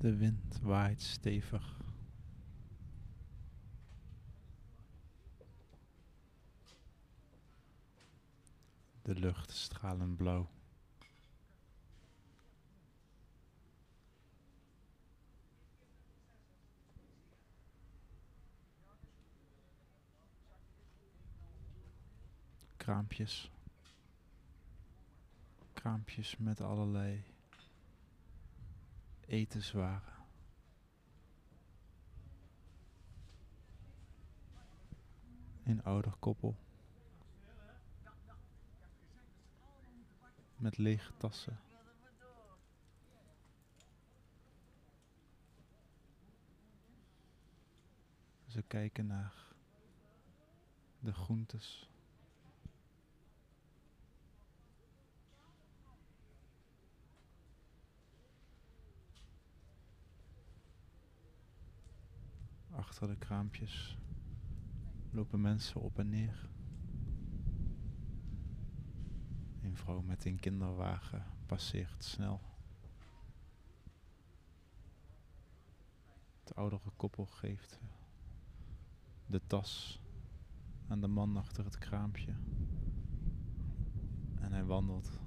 De wind waait stevig. De lucht stralend blauw. Kraampjes. Kraampjes met allerlei etenswaren. Een ouder koppel. Met lege tassen. Ze kijken naar de groentes. Achter de kraampjes lopen mensen op en neer. Een vrouw met een kinderwagen passeert snel. Het oudere koppel geeft de tas aan de man achter het kraampje. En hij wandelt.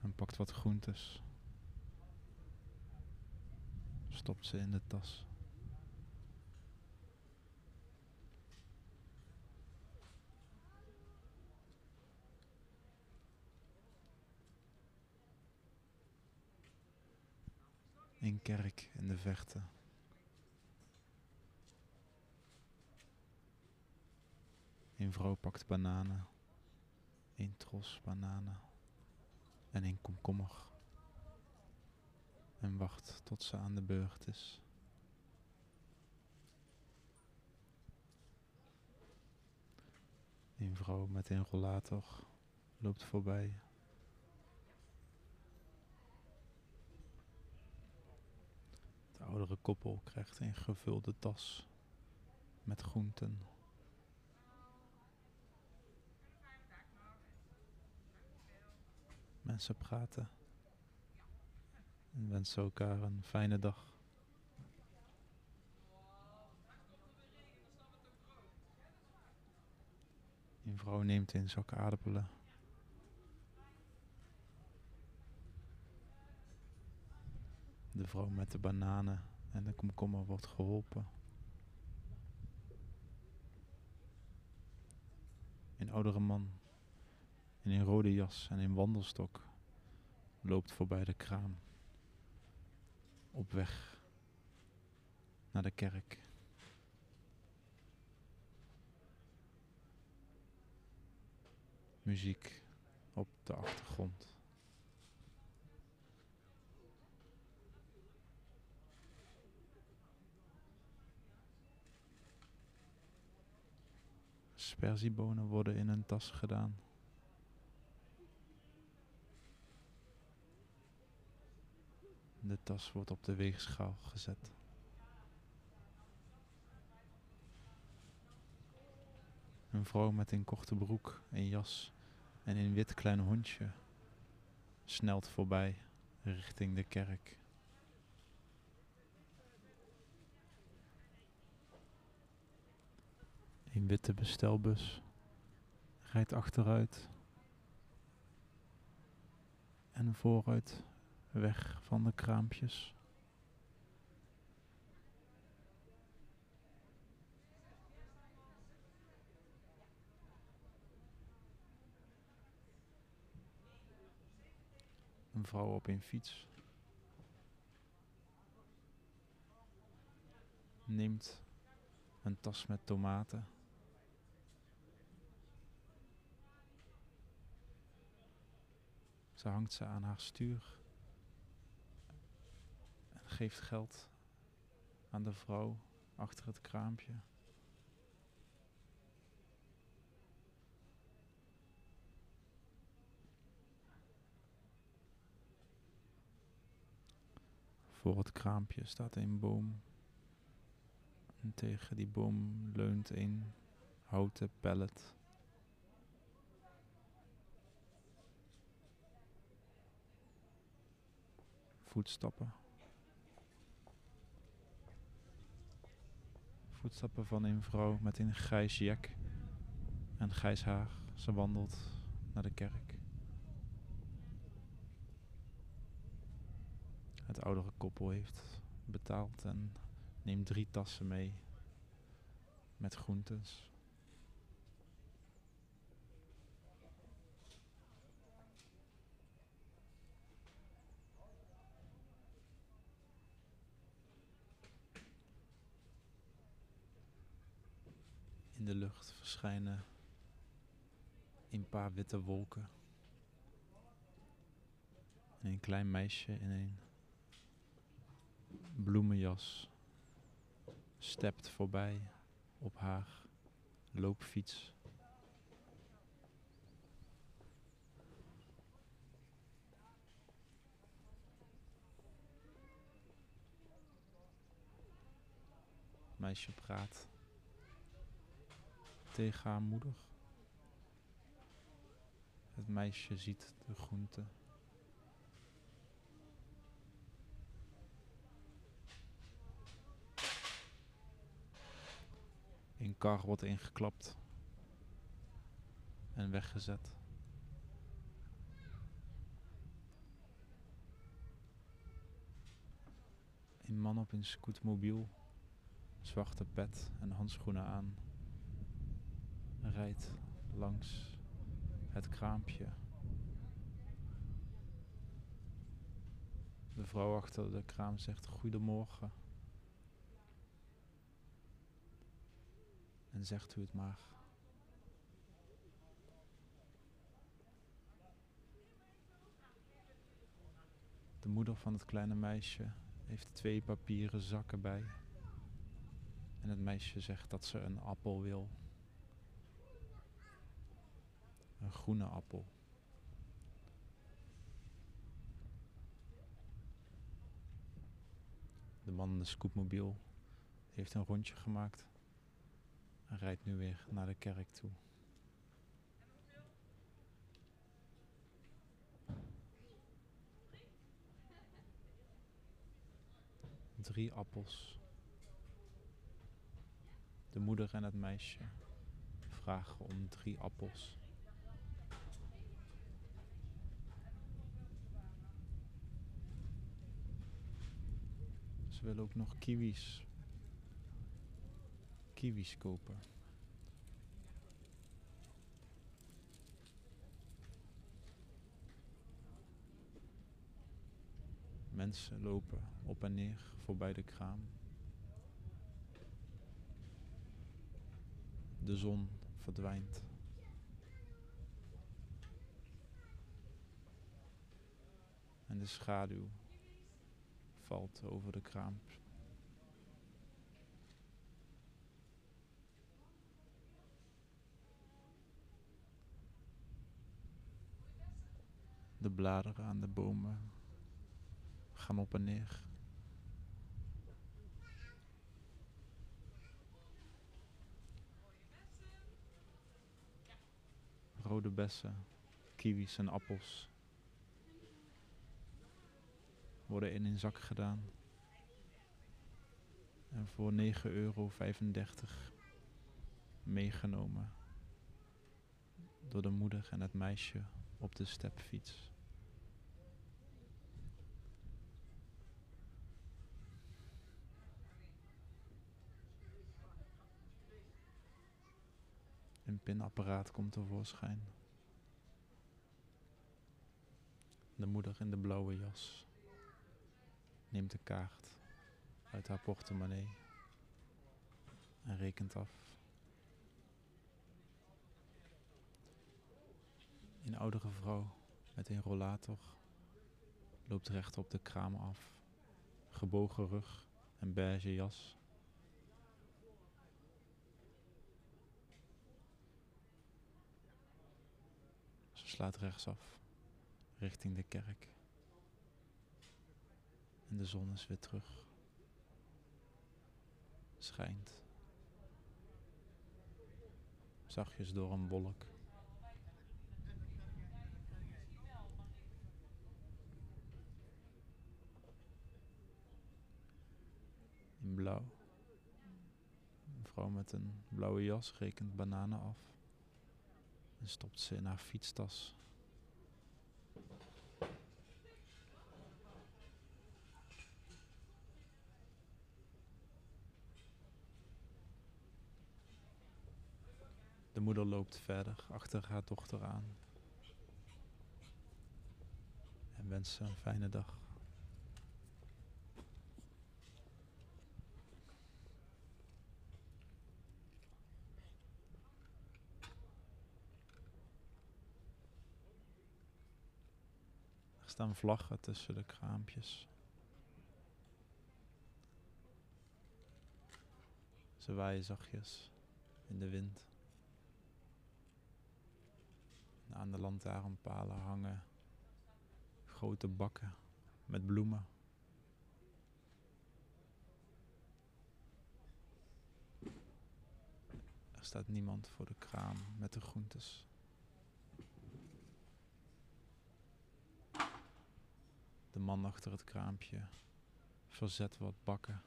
En pakt wat groentes. Stopt ze in de tas. Een kerk in de verte. Een vrouw pakt bananen. Een tros bananen. En een komkommer. En wacht tot ze aan de beurt is. Een vrouw met een rollator loopt voorbij. De oudere koppel krijgt een gevulde tas met groenten. Mensen praten en wensen elkaar een fijne dag. Een vrouw neemt een zak aardappelen. De vrouw met de bananen en de komkommer wordt geholpen. Een oudere man in een rode jas en een wandelstok loopt voorbij de kraam. Op weg naar de kerk. Muziek op de achtergrond. Sperziebonen worden in een tas gedaan. De tas wordt op de weegschaal gezet. Een vrouw met een korte broek, een jas en een wit klein hondje snelt voorbij richting de kerk. Een witte bestelbus rijdt achteruit en vooruit weg van de kraampjes. Een vrouw op een fiets neemt een tas met tomaten. Ze hangt ze aan haar stuur geeft geld aan de vrouw achter het kraampje. Voor het kraampje staat een boom. En tegen die boom leunt een houten pallet. Voetstappen. Voetstappen van een vrouw met een grijs jack en grijs haar. Ze wandelt naar de kerk. Het oudere koppel heeft betaald en neemt drie tassen mee met groentes. In de lucht verschijnen een paar witte wolken. En een klein meisje in een bloemenjas stept voorbij op haar loopfiets. Meisje praat tegen haar moeder. Het meisje ziet de groenten. Een kar wordt ingeklapt en weggezet. Een man op een scootmobiel, zwarte pet en handschoenen aan, rijdt langs het kraampje. De vrouw achter de kraam zegt goedemorgen. En zegt u het maar. De moeder van het kleine meisje heeft twee papieren zakken bij. En het meisje zegt dat ze een appel wil. Een groene appel. De man in de scootmobiel heeft een rondje gemaakt en rijdt nu weer naar de kerk toe. Drie appels. De moeder en het meisje vragen om drie appels. Willen ook nog kiwis. Kiwis kopen. Mensen lopen op en neer voorbij de kraam. De zon verdwijnt. En de schaduw valt over de kraam. De bladeren aan de bomen gaan op en neer. Rode bessen, kiwis en appels worden in een zak gedaan. En voor 9,35 euro meegenomen door de moeder en het meisje op de stepfiets. Een pinapparaat komt tevoorschijn. De moeder in de blauwe jas neemt de kaart uit haar portemonnee en rekent af. Een oudere vrouw met een rollator loopt recht op de kraam af, gebogen rug en beige jas. Ze slaat rechtsaf richting de kerk. En de zon is weer terug. Schijnt. Zachtjes door een wolk. In blauw. Een vrouw met een blauwe jas rekent bananen af. En stopt ze in haar fietstas. De moeder loopt verder achter haar dochter aan en wenst ze een fijne dag. Er staan vlaggen tussen de kraampjes. Ze waaien zachtjes in de wind. En aan de lantaarnpalen hangen grote bakken met bloemen. Er staat niemand voor de kraam met de groentes. De man achter het kraampje verzet wat bakken.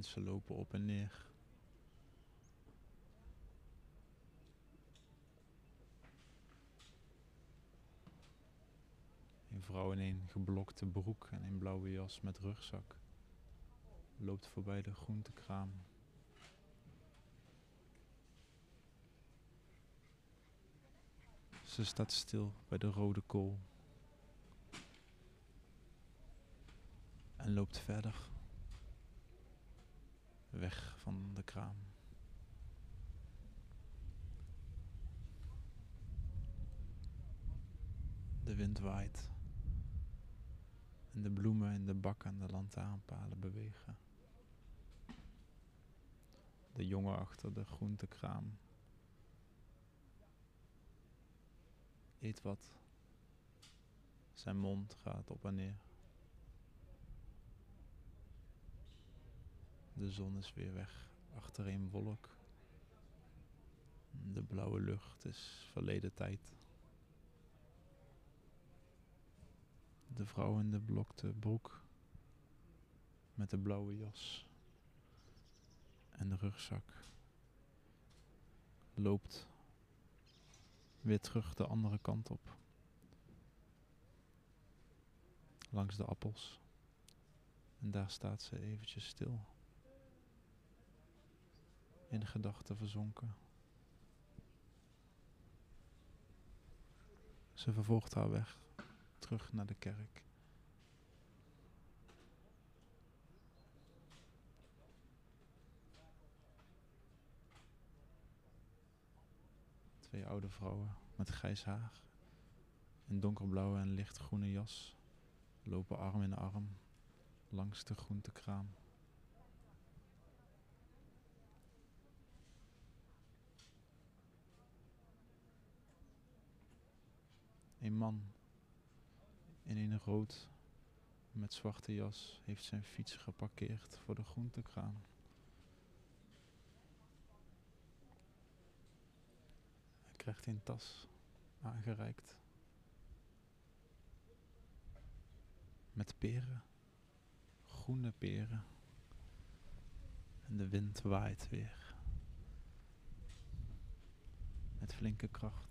Mensen lopen op en neer. Een vrouw in een geblokte broek en een blauwe jas met rugzak loopt voorbij de groentekraam. Ze staat stil bij de rode kool en loopt verder weg van de kraam. De wind waait en de bloemen in de bak en de lantaarnpalen bewegen. De jongen achter de groentekraam eet wat. Zijn mond gaat op en neer. De zon is weer weg achter een wolk. De blauwe lucht is verleden tijd. De vrouw in de blokte broek met de blauwe jas en de rugzak loopt weer terug de andere kant op. Langs de appels. En daar staat ze eventjes stil in gedachten verzonken. Ze vervolgt haar weg terug naar de kerk. Twee oude vrouwen met grijs haar, in donkerblauwe en lichtgroene jas, lopen arm in arm langs de groentekraam. Een man in een rood met zwarte jas heeft zijn fiets geparkeerd voor de groentekraam. Hij krijgt een tas aangereikt. Met peren, groene peren. En de wind waait weer. Met flinke kracht.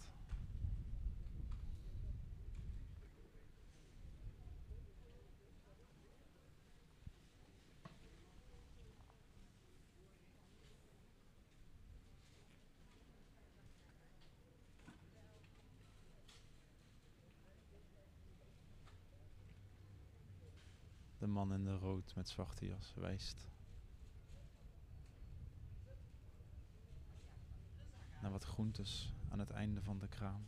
De man in de rood met zwarte jas wijst naar wat groentes aan het einde van de kraam,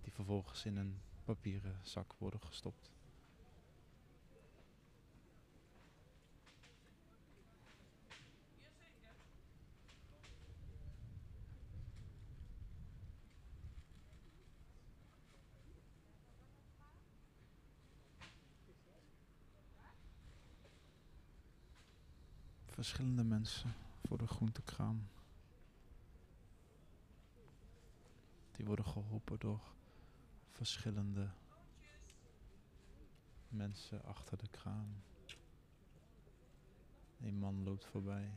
die vervolgens in een papieren zak worden gestopt. Verschillende mensen voor de groentekraam. Die worden geholpen door verschillende mensen achter de kraam. Een man loopt voorbij,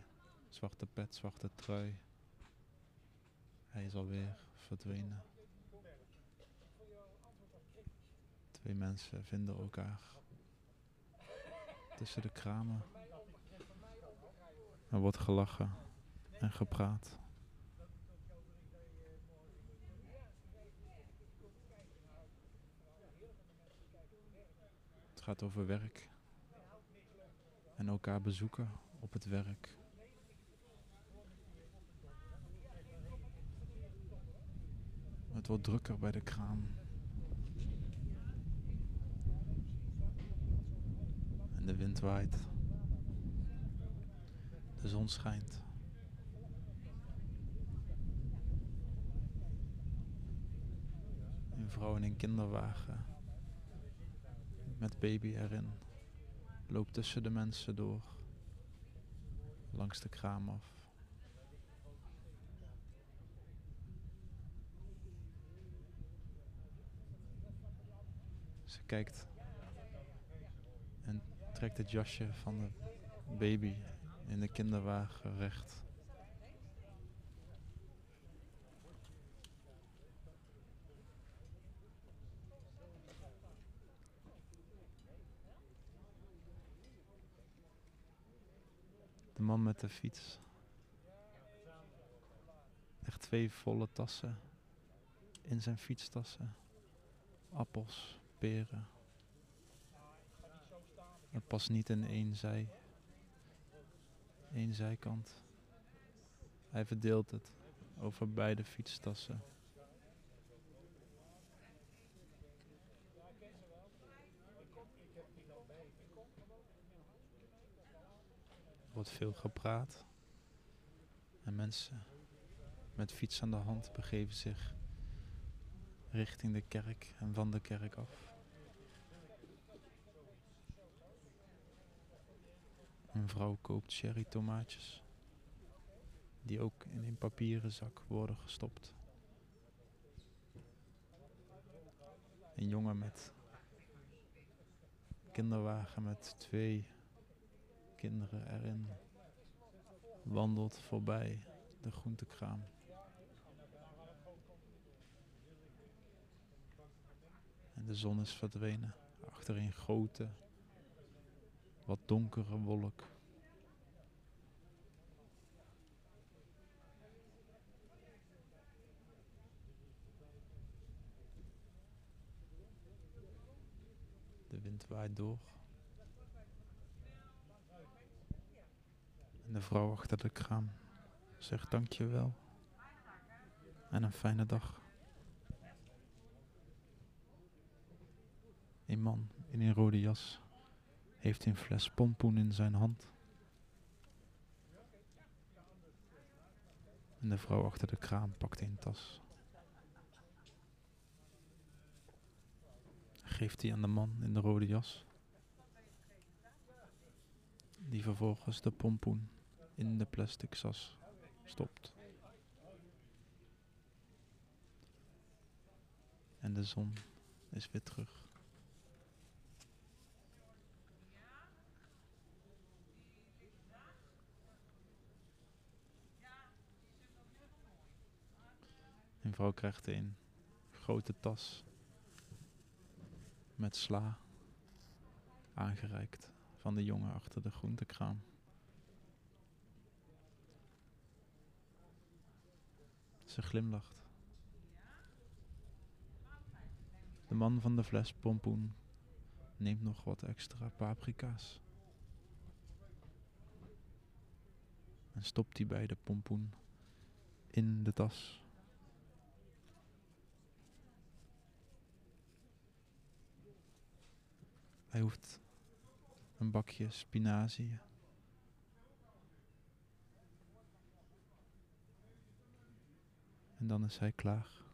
zwarte pet, zwarte trui. Hij is alweer verdwenen. Twee mensen vinden elkaar tussen de kramen. Er wordt gelachen en gepraat. Het gaat over werk en elkaar bezoeken op het werk. Het wordt drukker bij de kraam. En de wind waait. De zon schijnt. Een vrouw in een kinderwagen met baby erin loopt tussen de mensen door, langs de kraam af. Ze kijkt en trekt het jasje van de baby in de kinderwagen recht. De man met de fiets. Echt twee volle tassen in zijn fietstassen. Appels, peren. Het past niet in één zij. Eén zijkant. Hij verdeelt het over beide fietstassen. Er wordt veel gepraat. En mensen met fiets aan de hand begeven zich richting de kerk en van de kerk af. Een vrouw koopt cherry tomaatjes, die ook in een papieren zak worden gestopt. Een jongen met kinderwagen met twee kinderen erin wandelt voorbij de groentekraam. En de zon is verdwenen achter een grote, wat donkere wolk. De wind waait door. En de vrouw achter de kraam zegt dankjewel. En een fijne dag. Een man in een rode jas heeft een fles pompoen in zijn hand. En de vrouw achter de kraam pakt een tas. Geeft die aan de man in de rode jas. Die vervolgens de pompoen in de plastic sas stopt. En de zon is weer terug. Een vrouw krijgt een grote tas met sla aangereikt van de jongen achter de groentekraam. Ze glimlacht. De man van de fles pompoen neemt nog wat extra paprika's. En stopt die bij de pompoen in de tas. Hij hoeft een bakje spinazie. En dan is hij klaar.